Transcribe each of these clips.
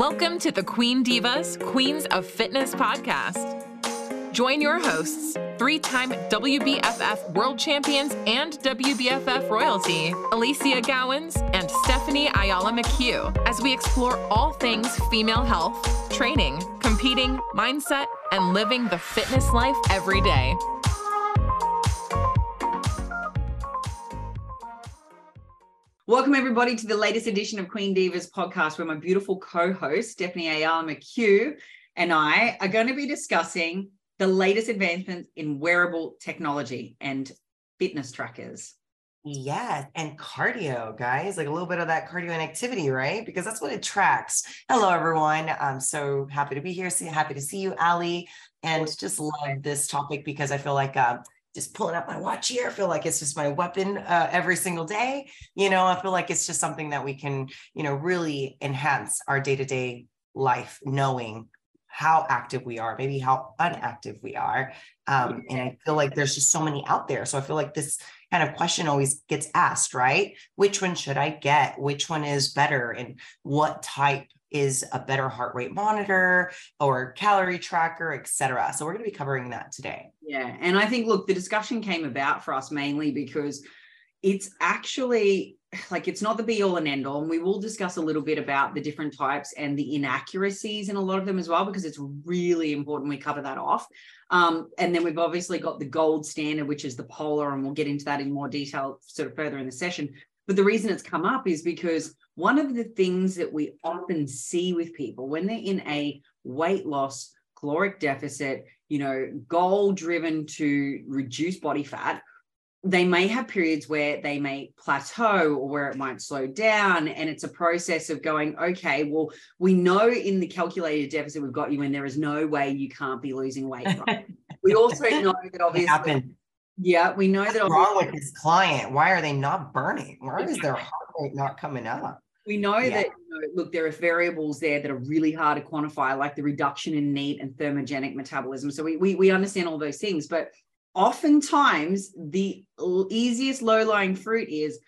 Welcome to the Queen Divas, Queens of Fitness podcast. Join your hosts, three time WBFF world champions and WBFF royalty, Alicia Gowans and Stephanie Ayala McHugh, as we explore all things female health, training, competing, mindset, and living the fitness life every day. Welcome, everybody, to the latest edition of Queen Divas podcast, where my beautiful co host, Stephanie Ayala McHugh, and I are going to be discussing the latest advancements in wearable technology and fitness trackers. Yeah, and cardio, guys, like a little bit of that cardio and activity, right? Because that's what it tracks. Hello, everyone. I'm so happy to be here. So happy to see you, Ali, and just love this topic because I feel like uh, just pulling up my watch here. I feel like it's just my weapon uh, every single day. You know, I feel like it's just something that we can, you know, really enhance our day to day life, knowing how active we are, maybe how unactive we are. Um, and I feel like there's just so many out there. So I feel like this kind of question always gets asked, right? Which one should I get? Which one is better? And what type is a better heart rate monitor or calorie tracker, et cetera. So we're going to be covering that today. Yeah. And I think, look, the discussion came about for us mainly because it's actually like it's not the be all and end all. And we will discuss a little bit about the different types and the inaccuracies in a lot of them as well, because it's really important we cover that off. Um, and then we've obviously got the gold standard, which is the polar, and we'll get into that in more detail sort of further in the session. But the reason it's come up is because one of the things that we often see with people when they're in a weight loss caloric deficit, you know, goal driven to reduce body fat, they may have periods where they may plateau or where it might slow down. And it's a process of going, okay, well, we know in the calculated deficit we've got you in, there is no way you can't be losing weight. Right? we also know that obviously. Yeah, we know What's that. wrong with this client? Why are they not burning? Why is their heart rate not coming up? We know yeah. that, you know, look, there are variables there that are really hard to quantify, like the reduction in NEAT and thermogenic metabolism. So we, we, we understand all those things, but oftentimes the easiest low lying fruit is,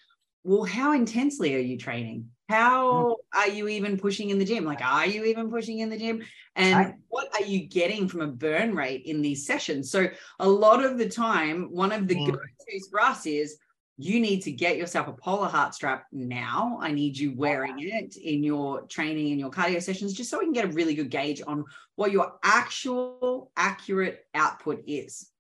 well, how intensely are you training? How hmm. are you even pushing in the gym? Like, are you even pushing in the gym? And what are you getting from a burn rate in these sessions? So, a lot of the time, one of the mm. go tos for us is you need to get yourself a polar heart strap now. I need you wearing it in your training and your cardio sessions, just so we can get a really good gauge on what your actual accurate output is.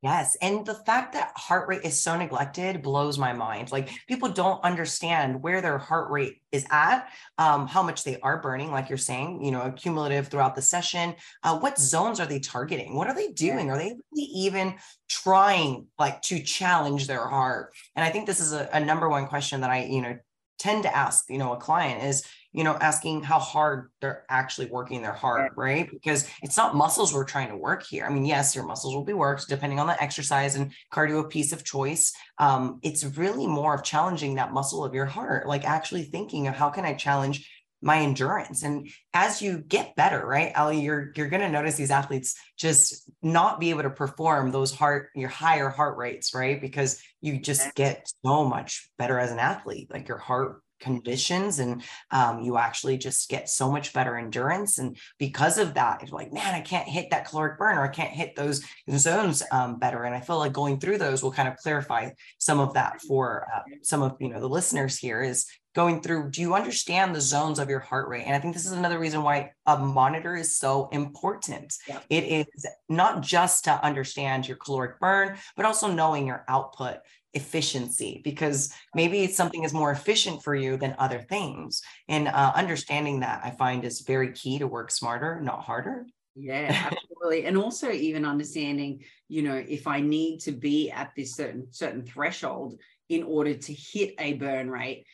Yes. And the fact that heart rate is so neglected blows my mind. Like people don't understand where their heart rate is at, um, how much they are burning, like you're saying, you know, accumulative throughout the session. Uh, what zones are they targeting? What are they doing? Are they really even trying like to challenge their heart? And I think this is a, a number one question that I, you know, tend to ask, you know, a client is, you know, asking how hard they're actually working their heart, right? Because it's not muscles we're trying to work here. I mean, yes, your muscles will be worked depending on the exercise and cardio piece of choice. Um, it's really more of challenging that muscle of your heart, like actually thinking of how can I challenge my endurance and as you get better right ali you're you're going to notice these athletes just not be able to perform those heart your higher heart rates right because you just get so much better as an athlete like your heart conditions and um, you actually just get so much better endurance and because of that it's like man i can't hit that caloric burn or i can't hit those zones um, better. And i feel like going through those will kind of clarify some of that for uh, some of you know the listeners here is going through do you understand the zones of your heart rate? And i think this is another reason why a monitor is so important. Yeah. it is not just to understand your caloric burn but also knowing your output efficiency because maybe something is more efficient for you than other things. And uh, understanding that i find is very key to work smarter not harder. Yeah absolutely. And also even understanding you know if i need to be at this certain certain threshold in order to hit a burn rate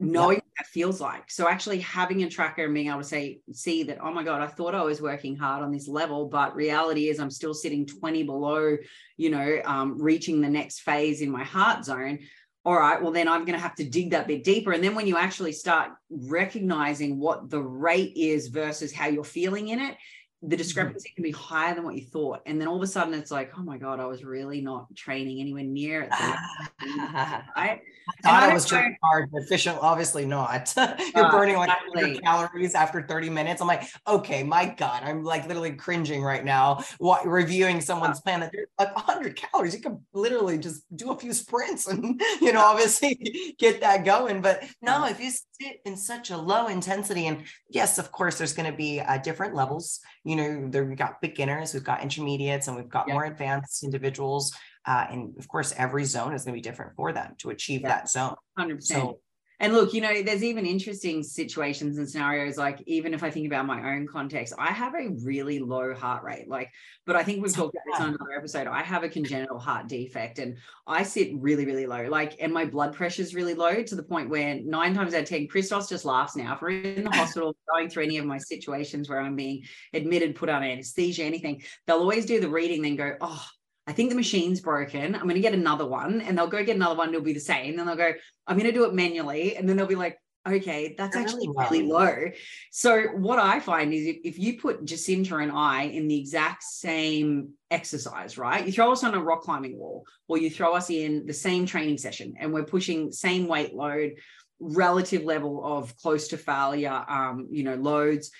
knowing that feels like. So actually having a tracker and being able to say, see that, oh my God, I thought I was working hard on this level, but reality is I'm still sitting 20 below, you know, um, reaching the next phase in my heart zone. All right, well, then I'm going to have to dig that bit deeper. And then when you actually start recognizing what the rate is versus how you're feeling in it, the discrepancy can be higher than what you thought. And then all of a sudden it's like, oh my God, I was really not training anywhere near it. right? I thought I, was training hard, but efficient, obviously not. You're uh, burning like exactly. calories after 30 minutes. I'm like, okay, my God, I'm like literally cringing right now what, reviewing someone's plan that there's like 100 calories. You can literally just do a few sprints and, you know, obviously get that going. But no, if you sit in such a low intensity, and yes, of course, there's going to be uh, different levels. You know, there, we've got beginners, we've got intermediates, and we've got yeah. more advanced individuals. Uh, and of course, every zone is going to be different for them to achieve yeah. that zone. 100%. So and look, you know, there's even interesting situations and scenarios. Like, even if I think about my own context, I have a really low heart rate. Like, but I think we've oh, talked about this on another episode. I have a congenital heart defect and I sit really, really low. Like, and my blood pressure is really low to the point where nine times out of 10, Christos just laughs now. If we're in the hospital going through any of my situations where I'm being admitted, put on anesthesia, anything, they'll always do the reading, then go, Oh, I think the machine's broken. I'm going to get another one. And they'll go get another one. It'll be the same. Then they'll go, I'm going to do it manually. And then they'll be like, okay, that's actually really low. So what I find is if, if you put Jacinta and I in the exact same exercise, right? You throw us on a rock climbing wall or you throw us in the same training session and we're pushing same weight load, relative level of close to failure, um, you know, loads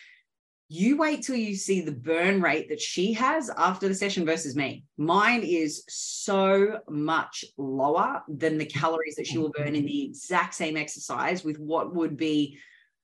you wait till you see the burn rate that she has after the session versus me. Mine is so much lower than the calories that she will burn in the exact same exercise with what would be,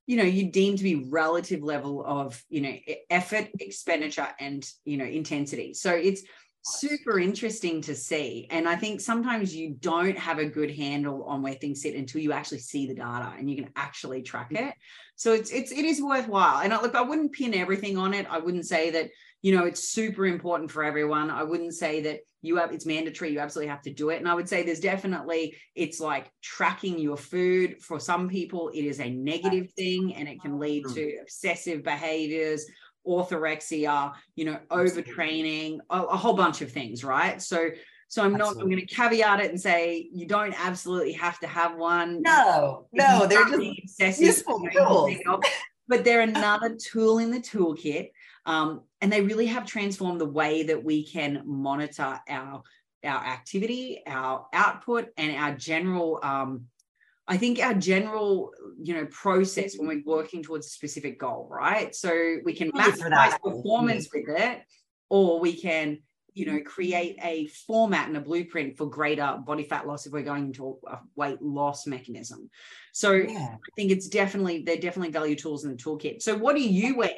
you know, you deem to be relative level of, you know, effort, expenditure, and, you know, intensity. So it's, super interesting to see. And I think sometimes you don't have a good handle on where things sit until you actually see the data and you can actually track mm. it. So it's it's it is worthwhile. And I, look, I wouldn't pin everything on it. I wouldn't say that you know it's super important for everyone. I wouldn't say that you have it's mandatory. You absolutely have to do it. And I would say there's definitely it's like tracking your food. For some people, it is a negative thing, and it can lead to obsessive behaviors orthorexia, you know, overtraining, a, a whole bunch of things, right? So so I'm not, I'm going to caveat it and say you don't absolutely have to have one. No, no, they're just excessive. Useful tools. But they're another tool in the toolkit. Um, and they really have transformed the way that we can monitor our, our activity, our output, and our general um, I think our general, you know, process when we're working towards a specific goal, right? So we can maximize performance with it, or we can, you know, create a format and a blueprint for greater body fat loss if we're going into a weight loss mechanism. So yeah. I think it's definitely they're definitely value tools in the toolkit. So what do you wear?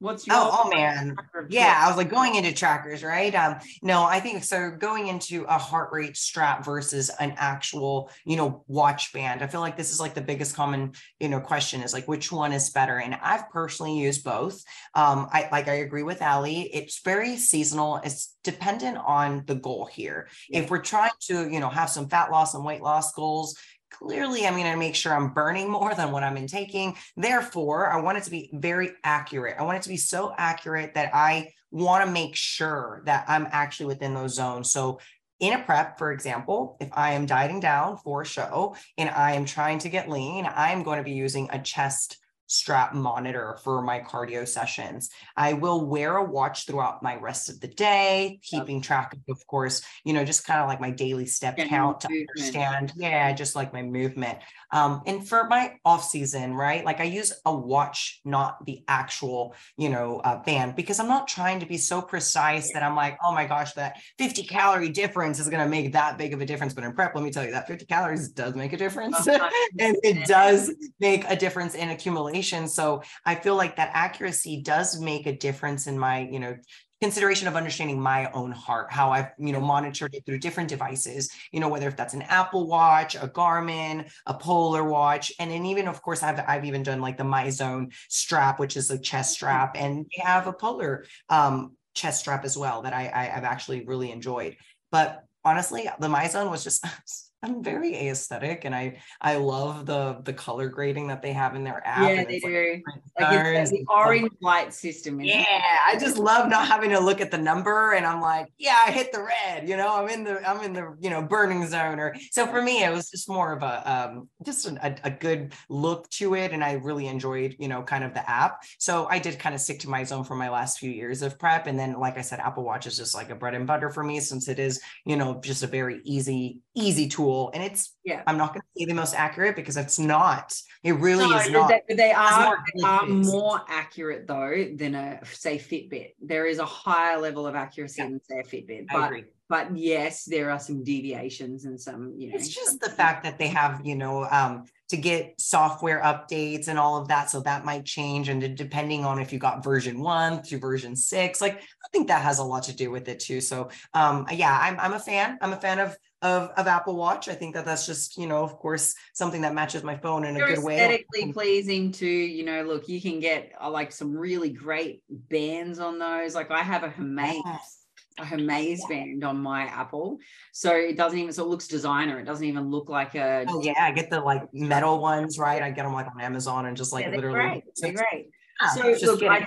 What's your oh, oh man. yeah I was like going into trackers right? Um no I think so going into a heart rate strap versus an actual you know watch band I feel like this is like the biggest common you know question is like which one is better? And I've personally used both. Um I like I agree with Ali it's very seasonal. It's dependent on the goal here. If we're trying to you know have some fat loss and weight loss goals clearly I'm going to make sure I'm burning more than what I'm intaking. Therefore, I want it to be very accurate. I want it to be so accurate that I want to make sure that I'm actually within those zones. So in a prep, for example, if I am dieting down for a show and I am trying to get lean, I am going to be using a chest strap monitor for my cardio sessions. I will wear a watch throughout my rest of the day, keeping track of, of course, you know, just kind of like my daily step count to understand. Yeah, just like my movement. Um, and for my off season, right? Like I use a watch, not the actual, you know, uh, band, because I'm not trying to be so precise that I'm like, oh my gosh, that 50 calorie difference is going to make that big of a difference. But in prep, let me tell you that 50 calories does make a difference, and it does make a difference in accumulation. So I feel like that accuracy does make a difference in my, you know, consideration of understanding my own heart, how I've, you know, monitored it through different devices, you know, whether if that's an Apple watch, a Garmin, a Polar watch, and then even, of course, I've, I've even done like the MyZone strap, which is a chest strap, and we have a Polar um, chest strap as well that I, I, I've actually really enjoyed. But honestly, the MyZone was just I'm very aesthetic and I I love the the color grading that they have in their app. Yeah, they do. Like, like the orange light system. Yeah, I just love not having to look at the number and I'm like, yeah, I hit the red. You know, I'm in the I'm in the you know burning zone. Or so for me, it was just more of a um just a, a good look to it, and I really enjoyed you know kind of the app. So I did kind of stick to MyZone for my last few years of prep, and then like I said, Apple Watch is just like a bread and butter for me since it is you know just a very easy easy tool and it's yeah. I'm not going to say the most accurate because it's not it really no, is not. they, they are, they are more accurate though than a say fitbit. There is a higher level of accuracy yeah. than say a fitbit but but yes there are some deviations and some you know it's just the fact that they have you know um to get software updates and all of that so that might change and depending on if you got version one through version six like i think that has a lot to do with it too so um yeah i'm, I'm a fan. I'm a fan of of, of Apple Watch. I think that that's just, you know, of course, something that matches my phone in a good way. Aesthetically pleasing too. You know, look, you can get uh, like some really great bands on those. Like I have a Hermes. Yes. A Hermes yeah. band on my Apple, so it doesn't even so it looks designer. It doesn't even look like a. Oh yeah, I get the like metal ones, right? I get them like on Amazon and just like yeah, literally. Great. They're great. Yeah, so look, I,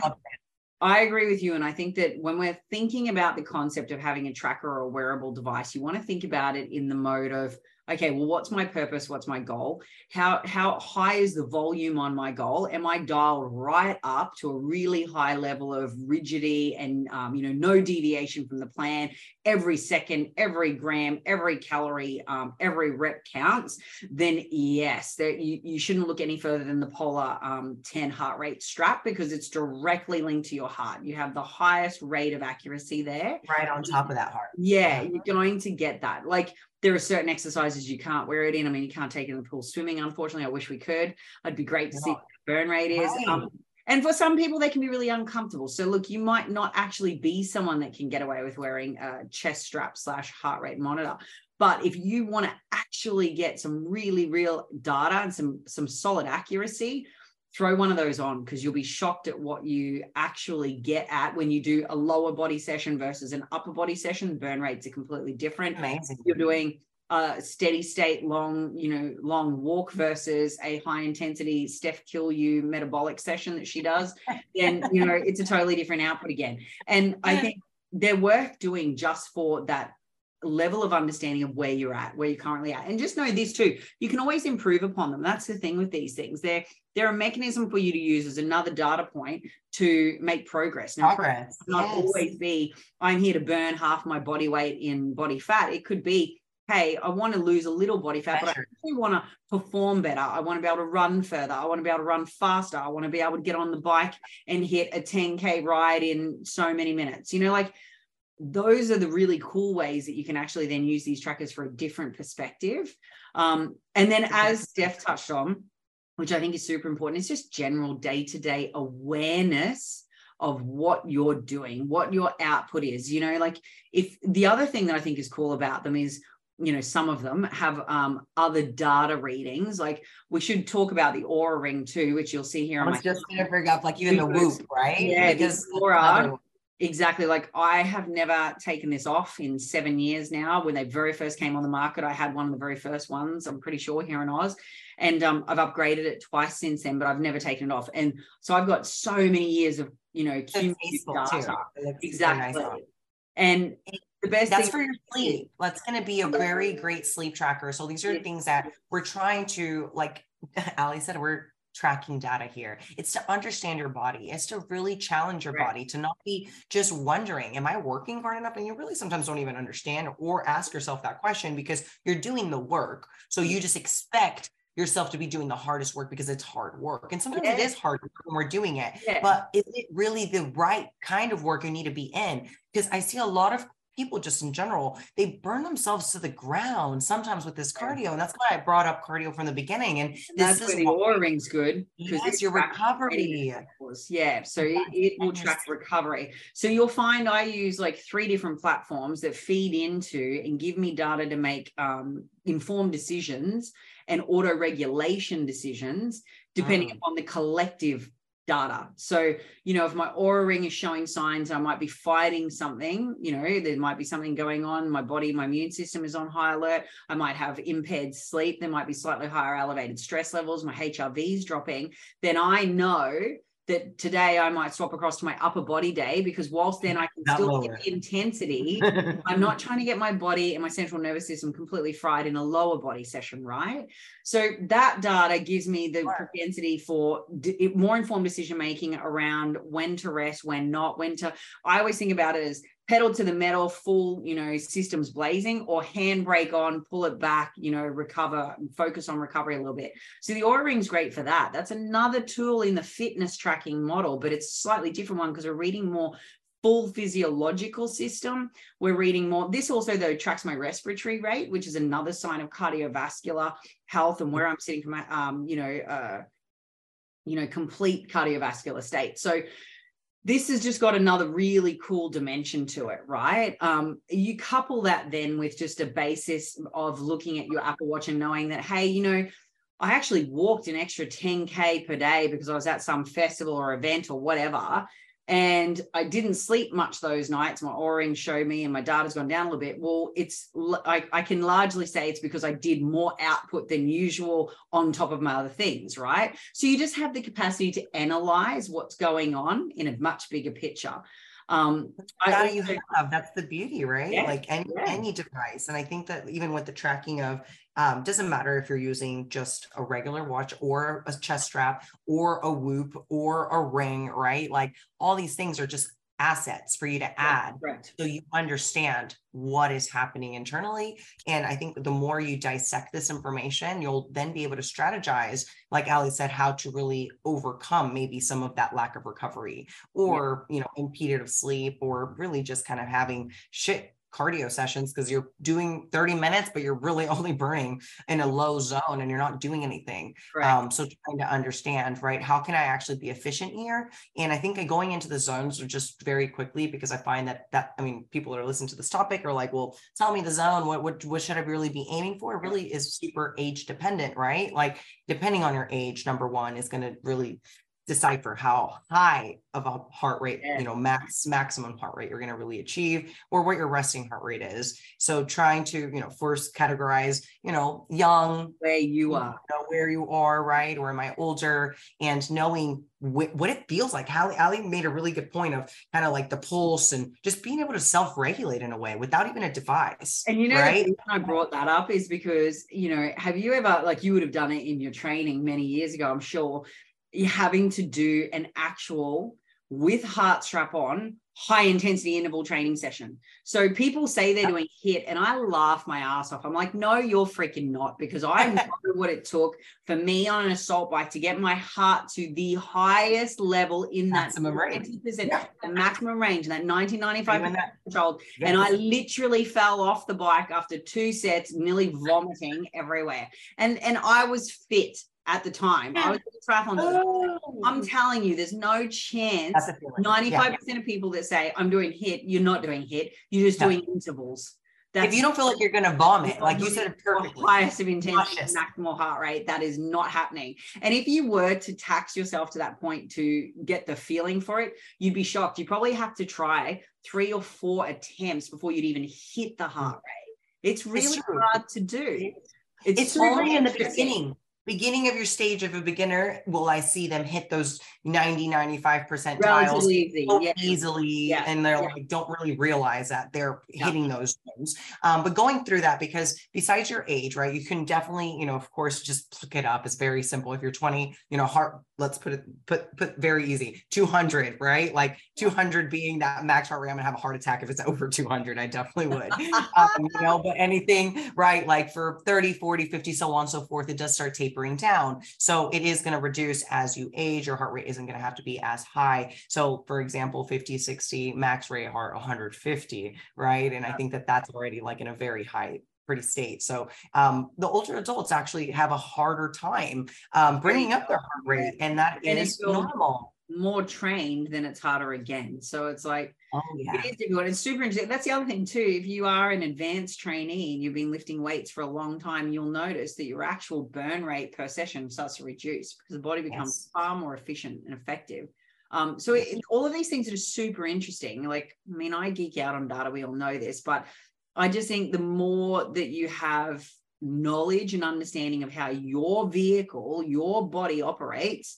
I agree with you. And I think that when we're thinking about the concept of having a tracker or a wearable device, you want to think about it in the mode of okay well what's my purpose? What's my goal? How how high is the volume on my goal? Am i dialed right up to a really high level of rigidity and um, you know no deviation from the plan? Every second every gram every calorie um, every rep counts then yes there, you, you shouldn't look any further than the polar um, 10 heart rate strap because it's directly linked to your heart. You have the highest rate of accuracy there. Right on top of that heart. Yeah you're going to get that. Like there are certain exercises you can't wear it in. I mean, you can't take it in the pool swimming. Unfortunately, I wish we could. It'd be great to see what the burn rate is. Right. Um, and for some people, they can be really uncomfortable. So, look, you might not actually be someone that can get away with wearing a chest strap slash heart rate monitor. But if you want to actually get some really real data and some some solid accuracy, throw one of those on because you'll be shocked at what you actually get at when you do a lower body session versus an upper body session. Burn rates are completely different. Amazing. You're doing a steady state long, you know, long walk versus a high intensity Steph kill you metabolic session that she does, then you know it's a totally different output again. And I think they're worth doing just for that level of understanding of where you're at, where you're currently at. And just know this too, you can always improve upon them. That's the thing with these things. They're they're a mechanism for you to use as another data point to make progress. Now, progress not yes. always be I'm here to burn half my body weight in body fat. It could be hey, I want to lose a little body fat, but I actually want to perform better. I want to be able to run further. I want to be able to run faster. I want to be able to get on the bike and hit a 10K ride in so many minutes. You know, like those are the really cool ways that you can actually then use these trackers for a different perspective. Um, and then, as Steph touched on, which I think is super important, it's just general day to day awareness of what you're doing, what your output is. You know, like if the other thing that I think is cool about them is, you know, some of them have um, other data readings. Like we should talk about the Oura ring too, which you'll see here. I was just going to bring up, like even the Whoop, right? Yeah, because Oura Exactly. Like I have never taken this off in seven years now. When they very first came on the market, I had one of the very first ones, I'm pretty sure here in Oz. And um, I've upgraded it twice since then, but I've never taken it off. And so I've got so many years of, you know, cumulative data. Exactly. Nice and the best that's for your sleep. That's going to be a very great sleep tracker. So these are things that we're trying to, like Ali said, we're tracking data here. It's to understand your body. It's to really challenge your right. body, to not be just wondering, am I working hard enough? And you really sometimes don't even understand or ask yourself that question because you're doing the work. So you just expect yourself to be doing the hardest work because it's hard work. And sometimes it is hard when we're doing it. Yeah. But is it really the right kind of work you need to be in? Because I see a lot of people just in general, they burn themselves to the ground sometimes with this cardio. And that's why I brought up cardio from the beginning. And that's where the Oura ring's good because it's your recovery. Yeah. So it, it will track recovery. So you'll find I use like three different platforms that feed into and give me data to make um, informed decisions and auto regulation decisions depending mm. upon the collective data. So, you know, if my Oura ring is showing signs I might be fighting something, you know, there might be something going on. My body, my immune system is on high alert. I might have impaired sleep. There might be slightly higher elevated stress levels. My HRV is dropping. Then I know that today I might swap across to my upper body day because whilst then I can Not still get the intensity, I'm not trying to get my body and my central nervous system completely fried in a lower body session, right? So that data gives me the Sure. propensity for d- more informed decision making around when to rest, when not, when to. I always think about it as pedal to the metal, full, you know, systems blazing, or handbrake on, pull it back, you know, recover, focus on recovery a little bit. So the Oura Ring's great for that. That's another tool in the fitness tracking model, but it's slightly different one because we're reading more full physiological system. We're reading more. This also, though, tracks my respiratory rate, which is another sign of cardiovascular health and where I'm sitting from, um, you know, uh, you know, complete cardiovascular state. So this has just got another really cool dimension to it, right? Um, you couple that then with just a basis of looking at your Apple Watch and knowing that, hey, you know, I actually walked an extra 10K per day because I was at some festival or event or whatever. And I didn't sleep much those nights. My Oura ring showed me, and my data's gone down a little bit. Well, it's I, I can largely say it's because I did more output than usual on top of my other things, right? So you just have the capacity to analyze what's going on in a much bigger picture. Um, I you have that's the beauty right Yeah, like any yeah. any device and i think that even with the tracking of um, doesn't matter if you're using just a regular watch or a chest strap or a whoop or a ring right like all these things are just assets for you to add so you understand what is happening internally. And i think the more you dissect this information you'll then be able to strategize like ali said how to really overcome maybe some of that lack of recovery or you know impeded of sleep or really just kind of having shit cardio sessions because you're doing 30 minutes but you're really only burning in a low zone and you're not doing anything Correct. um, so trying to understand, right? How can I actually be efficient here? And I think going into the zones are just very quickly because I find that that I mean, people that are listening to this topic are like, well, tell me the zone. What what what should I really be aiming for? It really is super age dependent, right? Like depending on your age, number one is going to really decipher how high of a heart rate, you know, max maximum heart rate you're going to really achieve or what your resting heart rate is. So trying to, you know, first categorize, you know, young, where you are. know where you are, right? Or am I older? And knowing wh- what it feels like. Ali, Ali made a really good point of kind of like the pulse and just being able to self regulate in a way without even a device. And you know, right? I brought that up is because, you know, have you ever, like, you would have done it in your training many years ago, I'm sure, having to do an actual with heart strap on high intensity interval training session. So people say they're doing HIIT, and I laugh my ass off. I'm like, no, you're freaking not, because I know what it took for me on an assault bike to get my heart to the highest level in that Maximum range. 20%, Yeah. the maximum range, that 1995 Doing that- controlled and I literally fell off the bike after two sets, nearly vomiting everywhere. And and I was fit at the time. I was the triathlon. Oh. I'm telling you, there's no chance. That's a feeling. 95% of people that say I'm doing HIIT, you're not doing HIIT. You're just No. doing intervals. Yeah. If you don't feel like you're gonna vomit, like you said it your perfectly. highest of intensity, Nauseous. maximal heart rate, that is not happening. And if you were to tax yourself to that point to get the feeling for it, you'd be shocked. You probably have to try three or four attempts before you'd even hit the heart mm. rate. It's really true. hard to do. It's so only in the beginning. Beginning of your stage of a beginner, will I see them hit those 90, 95 percentiles Relatively easy. so Yeah. easily Yeah. and they're Yeah. like don't really realize that they're hitting those zones um, but going through that because besides your age right you can definitely you know of course just look it up it's very simple if you're 20 you know heart let's put it put put very easy 200 right like 200 being that max heart rate i'm gonna have a heart attack if it's over 200 i definitely would um, you know but anything right like for 30 40 50 so on and so forth it does start tapering down. So it is going to reduce as you age your heart rate isn't going to have to be as high. So for example 50 60 max rate heart 150 right? And i think that that's already like in a very high pretty state. So um, the older adults actually have a harder time um, bringing up their heart rate and that And is normal more trained, then it's harder again. So it's like, oh, yeah. it is difficult. It's super interesting. That's the other thing too. If you are an advanced trainee and you've been lifting weights for a long time, you'll notice that your actual burn rate per session starts to reduce because the body becomes yes. far more efficient and effective. Um, so it, all of these things are super interesting. Like, I mean, I geek out on data. We all know this, but I just think the more that you have knowledge and understanding of how your vehicle, your body operates,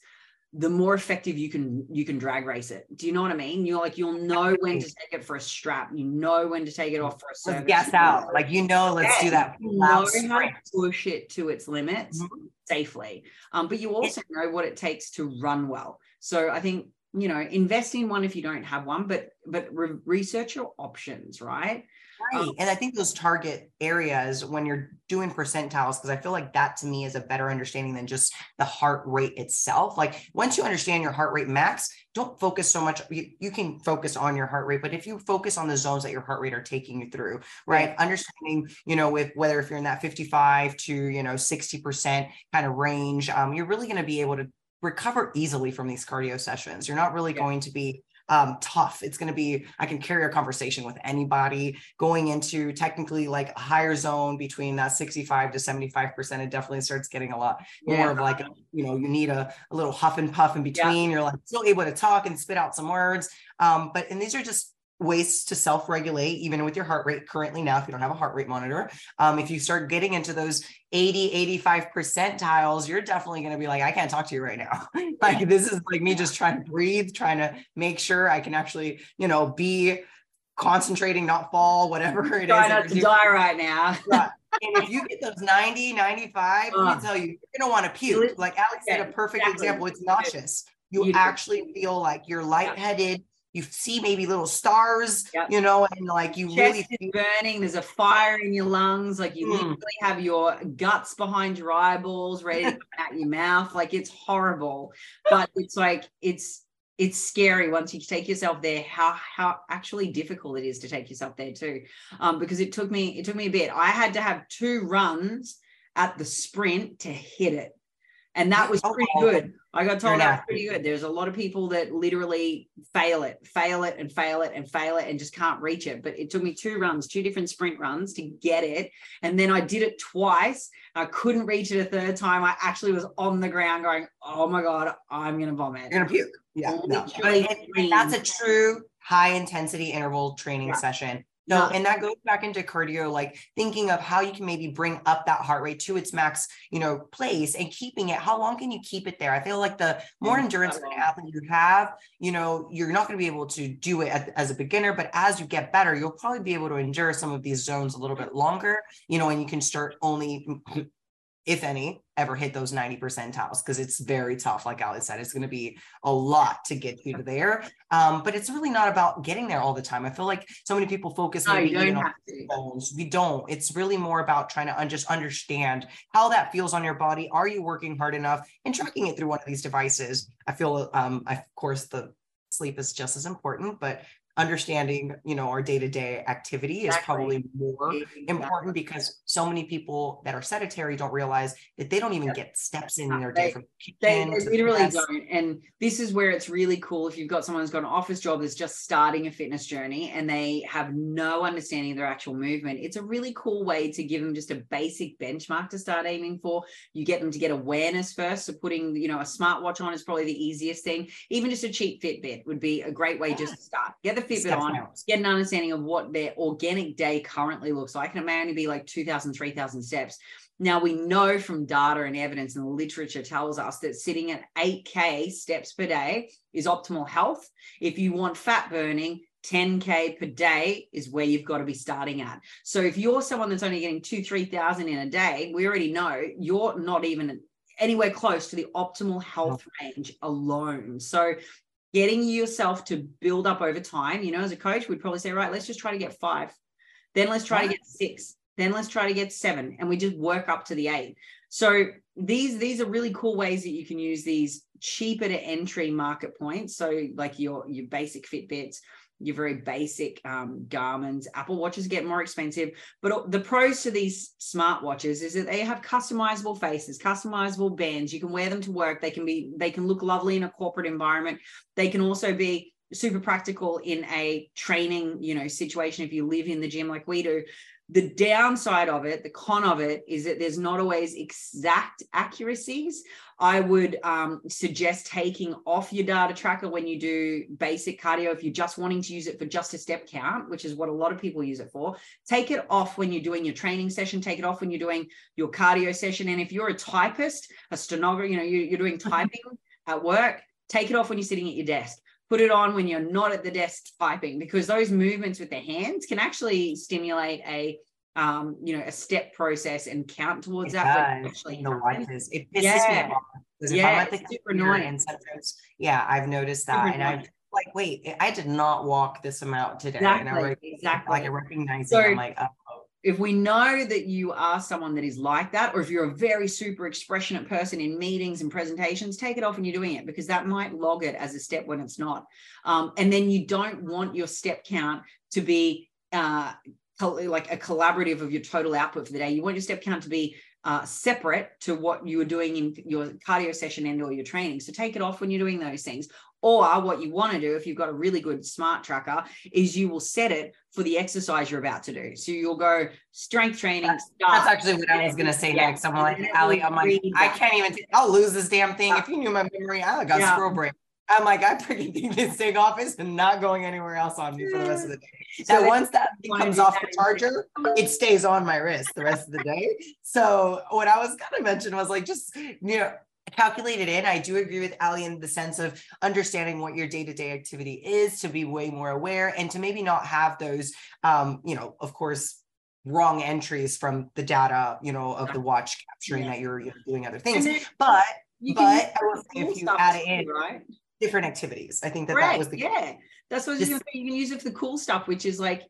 the more effective you can you can drag race it. Do you know what I mean? You're like you'll know when to take it for a strap. You know when to take it off for a service. Let's gas out. Like you know, let's yeah, do that. You know how to push it to its limits mm-hmm. safely. Um, but you also know what it takes to run well. So I think you know invest in one if you don't have one, but but re- research your options, right? Right. Um, and I think those target areas when you're doing percentiles, because I feel like that to me is a better understanding than just the heart rate itself. Like once you understand your heart rate max, don't focus so much. You, you can focus on your heart rate, but if you focus on the zones that your heart rate are taking you through, right? right. Understanding, you know, with whether if you're in that 55 to, you know, 60% kind of range, um, you're really going to be able to recover easily from these cardio sessions. You're not really yeah. going to be um, tough. It's going to be, I can carry a conversation with anybody going into technically like a higher zone between that 65 to 75%. It definitely starts getting a lot yeah. more of like, you know, you need a, a little huff and puff in between. Yeah. You're like still able to talk and spit out some words. Um, but, and these are just ways to self-regulate even with your heart rate currently now if you don't have a heart rate monitor um, if you start getting into those 80 85 percentiles you're definitely going to be like i can't talk to you right now. Like this is like me just trying to breathe trying to make sure i can actually you know be concentrating not fall whatever it Try is not to die right now. And if you get those 90 95 uh, let me tell you you're going to want to puke. Like alex said a perfect exactly. example. It's nauseous. You actually feel like you're lightheaded you see maybe little stars, yep. you know, and like you Chest really burning. There's a fire in your lungs. Like you mm. literally have your guts behind your eyeballs, ready to come out your mouth. Like it's horrible, but it's like it's it's scary once you take yourself there. How how actually difficult it is to take yourself there too, um, because it took me it took me a bit. I had to have two runs at the sprint to hit it and that was pretty good. I got told that was pretty good. There's a lot of people that literally fail it, fail it, and fail it, and fail it, and just can't reach it. But it took me two runs, two different sprint runs to get it. And then I did it twice. I couldn't reach it a third time. I actually was on the ground going, "Oh my god, I'm gonna vomit. You're gonna puke." Yeah, no. that's a true high intensity interval training yeah. session yeah. and that goes back into cardio, like thinking of how you can maybe bring up that heart rate to its max, you know, place and keeping it. How long can you keep it there? I feel like the more endurance an athlete you have, you know, you're not going to be able to do it as a beginner, but as you get better, you'll probably be able to endure some of these zones a little bit longer, you know, and you can start only if any, ever hit those 90 percentiles because it's very tough. Like Alex said, it's going to be a lot to get you to there. Um, but it's really not about getting there all the time. I feel like so many people focus no, maybe on bones. We don't. It's really more about trying to un- just understand how that feels on your body. Are you working hard enough and tracking it through one of these devices? I feel, um, I, of course, the sleep is just as important, but understanding you know our day-to-day activity is probably more exactly. important because so many people that are sedentary don't realize that they don't even yep. get steps in their day from they, they literally don't and this is where it's really cool if you've got someone who's got an office job that's just starting a fitness journey and they have no understanding of their actual movement it's a really cool way to give them just a basic benchmark to start aiming for you get them to get awareness first so putting you know a smartwatch on is probably the easiest thing even just a cheap fitbit would be a great way yeah. just to start get the Fitbit on, get an understanding of what their organic day currently looks like. And it may only be like 2,000, 3,000 steps. Now, we know from data and evidence, and the literature tells us that sitting at 8K steps per day is optimal health. If you want fat burning, 10K per day is where you've got to be starting at. So if you're someone that's only getting two, 3,000 in a day, we already know you're not even anywhere close to the optimal health range alone. So getting yourself to build up over time. You know, as a coach, we'd probably say, right, let's just try to get five. Then let's try to get six. Then let's try to get seven. And we just work up to the eight. So these these are really cool ways that you can use these cheaper to entry market points. So like your your basic Fitbits your very basic um, Garmin's. Apple watches get more expensive, but the pros to these smartwatches is that they have customizable faces, customizable bands. You can wear them to work. They can be, they can look lovely in a corporate environment. They can also be super practical in a training, you know, situation if you live in the gym like we do the downside of it, the con of it, is that there's not always exact accuracies. I would um, suggest taking off your data tracker when you do basic cardio. If you're just wanting to use it for just a step count, which is what a lot of people use it for, take it off when you're doing your training session. Take it off when you're doing your cardio session. And if you're a typist, a stenographer, you know, you're doing typing at work, take it off when you're sitting at your desk put it on when you're not at the desk typing because those movements with the hands can actually stimulate a um, you know, a step process and count towards it that. Actually, the watches. It pisses yeah. me off. Because yeah, if I'm at the super annoying. And sometimes, yeah, I've noticed that. Super and I'm like, wait, I did not walk this amount today. Exactly. And I exactly. like I recognize so, it. I'm like, oh if we know that you are someone that is like that, or if you're a very super expressionate person in meetings and presentations, take it off when you're doing it because that might log it as a step when it's not. Um, and then you don't want your step count to be uh, like a collaborative of your total output for the day. You want your step count to be uh, separate to what you were doing in your cardio session and or your training. So take it off when you're doing those things. Or what you want to do, if you've got a really good smart tracker, is you will set it for the exercise you're about to do. So you'll go strength training. That's, that's actually what I was going to say yeah. next. I'm like, Ali, I'm like, I can't even, t- I'll lose this damn thing. If you knew my memory, I got yeah. scroll brain. I'm like, I freaking think this thing off is not going anywhere else on me for the rest of the day. So, so once that comes off the charger, it stays on my wrist the rest of the day. So what I was gonna mention was like just you know calculate it in. I do agree with Ali in the sense of understanding what your day-to-day activity is to be way more aware and to maybe not have those um, you know, of course, wrong entries from the data, you know, of the watch capturing yeah. that you're, you're doing other things. But but I will say if you add it in, right? different activities. I think that right. that was the yeah. That's what I was going to say. You can use it for the cool stuff, which is like,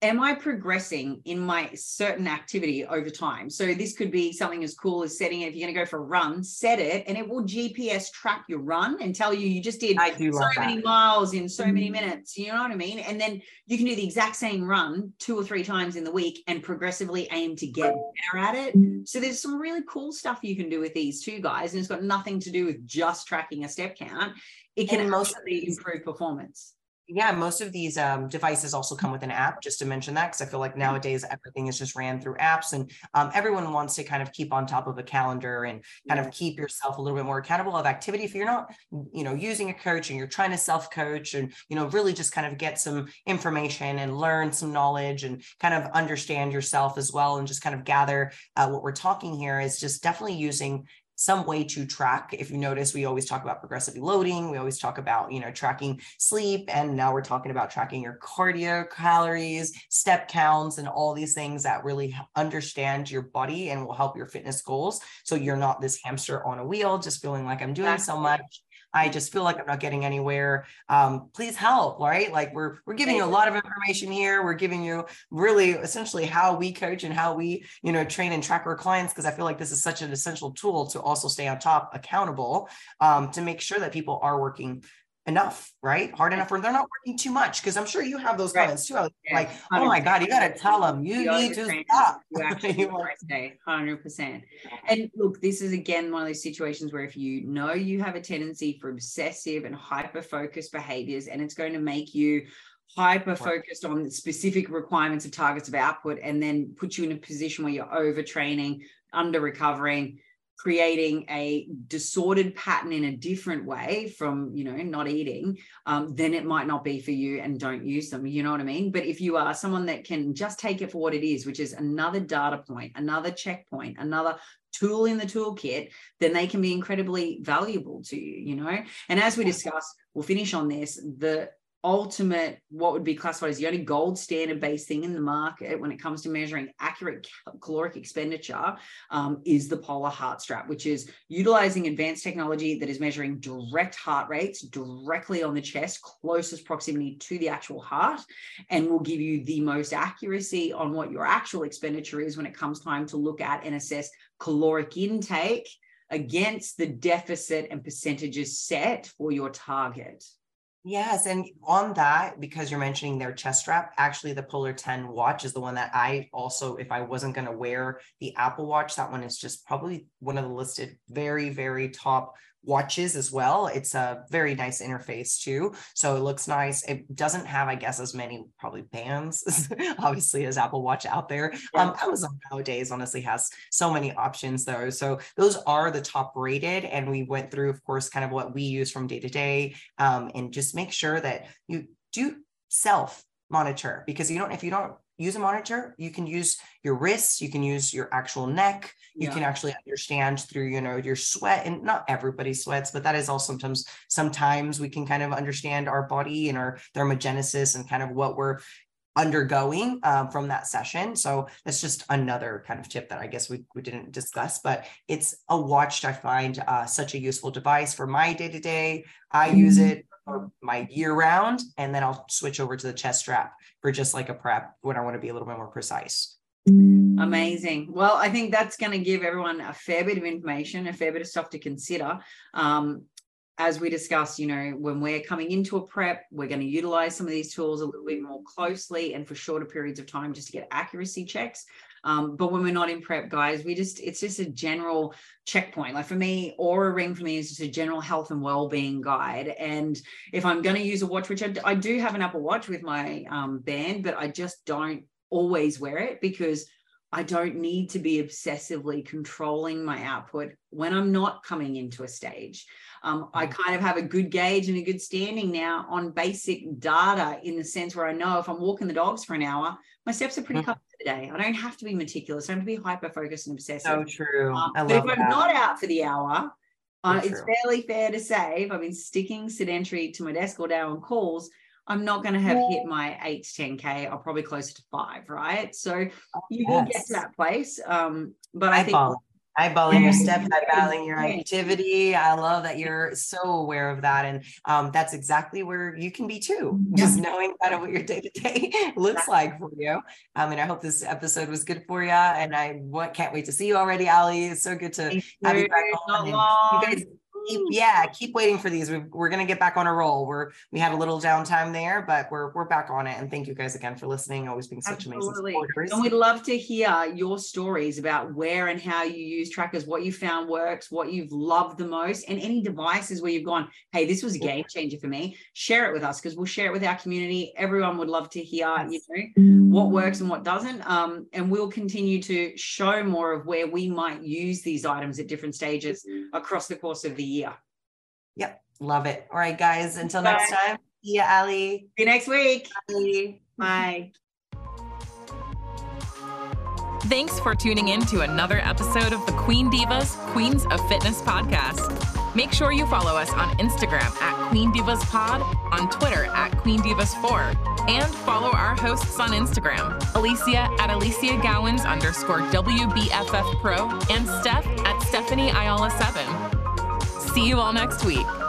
am I progressing in my certain activity over time? So this could be something as cool as setting it. If you're going to go for a run, set it, and it will GPS track your run and tell you you just did so many miles in so many mm-hmm. minutes. You know what I mean? And then you can do the exact same run two or three times in the week and progressively aim to get better at it. So there's some really cool stuff you can do with these two guys, and it's got nothing to do with just tracking a step count it can mostly improve performance yeah most of these um, devices also come with an app just to mention that because i feel like mm-hmm. nowadays everything is just ran through apps and um, everyone wants to kind of keep on top of a calendar and kind of keep yourself a little bit more accountable of activity if you're not you know using a coach and you're trying to self coach and you know really just kind of get some information and learn some knowledge and kind of understand yourself as well and just kind of gather uh, what we're talking here is just definitely using some way to track. If you notice, we always talk about progressively loading. We always talk about, you know, tracking sleep. And now we're talking about tracking your cardio calories, step counts, and all these things that really understand your body and will help your fitness goals. So you're not this hamster on a wheel, just feeling like I'm doing so much I just feel like I'm not getting anywhere. Um, please help, right? Like we're we're giving you a lot of information here. We're giving you really essentially how we coach and how we, you know, train and track our clients because I feel like this is such an essential tool to also stay on top, accountable, um, to make sure that people are working enough, right? Hard enough where they're not working too much. Cause I'm sure you have those right. clients too. Like, 100%. oh my God, you got to tell them you, you need to stop. You actually 100%. And look, this is again one of those situations where if you know you have a tendency for obsessive and hyper focused behaviors, and it's going to make you hyper focused on specific requirements of targets of output and then put you in a position where you're overtraining, under recovering creating a disordered pattern in a different way from you know not eating um, then it might not be for you and don't use them you know what i mean? But if you are someone that can just take it for what it is which is another data point another checkpoint another tool in the toolkit then they can be incredibly valuable to you you know? And as we discussed we'll finish on this the ultimate what would be classified as the only gold standard based thing in the market when it comes to measuring accurate caloric expenditure um, is the polar heart strap which is utilizing advanced technology that is measuring direct heart rates directly on the chest closest proximity to the actual heart and will give you the most accuracy on what your actual expenditure is when it comes time to look at and assess caloric intake against the deficit and percentages set for your target Yes. And on that, because you're mentioning their chest strap, actually the Polar 10 watch is the one that I also, if I wasn't going to wear the Apple Watch, that one is just probably one of the listed very, very top watches as well. It's a very nice interface too. So it looks nice. It doesn't have, I guess, as many probably bands, obviously, as Apple Watch out there. Um, Amazon nowadays honestly has so many options though. So those are the top rated. And we went through, of course, kind of what we use from day to day um, and just make sure that you do self monitor because you don't, if you don't use a monitor you can use your wrists you can use your actual neck you yeah. can actually understand through you know your sweat and not everybody sweats but that is all sometimes sometimes we can kind of understand our body and our thermogenesis and kind of what we're undergoing um, from that session so that's just another kind of tip that i guess we, we didn't discuss but it's a watch i find uh, such a useful device for my day-to-day i use mm-hmm. It my year round, and then I'll switch over to the chest strap for just like a prep when I want to be a little bit more precise. Amazing. Well, I think that's going to give everyone a fair bit of information, a fair bit of stuff to consider. Um, as we discussed, you know, when we're coming into a prep, we're going to utilize some of these tools a little bit more closely and for shorter periods of time just to get accuracy checks. Um, but when we're not in prep, guys, we just, it's just a general checkpoint. Like for me, Oura Ring for me is just a general health and well-being guide. And if I'm going to use a watch, which I, I, do have an Apple Watch with my um, band, but I just don't always wear it because I don't need to be obsessively controlling my output when I'm not coming into a stage. Um, I mm. kind of have a good gauge and a good standing now on basic data in the sense where I know if I'm walking the dogs for an hour, my steps are pretty mm. Today. I don't have to be meticulous. I don't have to be hyper focused and obsessive. So true. Um, but if I'm not out for the hour, uh, it's fairly fair to say if I've been sticking sedentary to my desk all day on calls, I'm not going to have hit my eight to 10K. I'll probably closer to five, right? So oh, you yes. will get to that place. Um, but I, I think follow eyeballing your step, eyeballing your activity. I love that you're so aware of that. And um, that's exactly where you can be too, just knowing kind of what your day to day looks like for you. Um, and I hope this episode was good for you. And I what, can't wait to see you already, Ali. It's so good to have you back on. You guys keep yeah keep waiting for these. We are going to get back on a roll. We're we had a little downtime there but we're we're back on it. And thank you guys again for listening. Always being such Absolutely. amazing supporters. And we'd love to hear your stories about where and how you use trackers what you found works what you've loved the most and any devices where you've gone hey this was a game changer for me. Share it with us because we'll share it with our community. Everyone would love to hear yes. you know what works and what doesn't. Um, and we'll continue to show more of where we might use these items at different stages across the course of the year. Yep. Love it. All right, guys. Until Bye. next time. See ya, Ali. See you next week. Bye. Bye. Thanks for tuning in to another episode of the Queen Divas Queens of Fitness podcast. Make sure you follow us on Instagram at Queen Divas Pod, on Twitter at Queen Divas 4, and follow our hosts on Instagram, Alicia at Alicia Gowans underscore WBFF Pro, and Steph at Stephanie Ayala 7. See you all next week.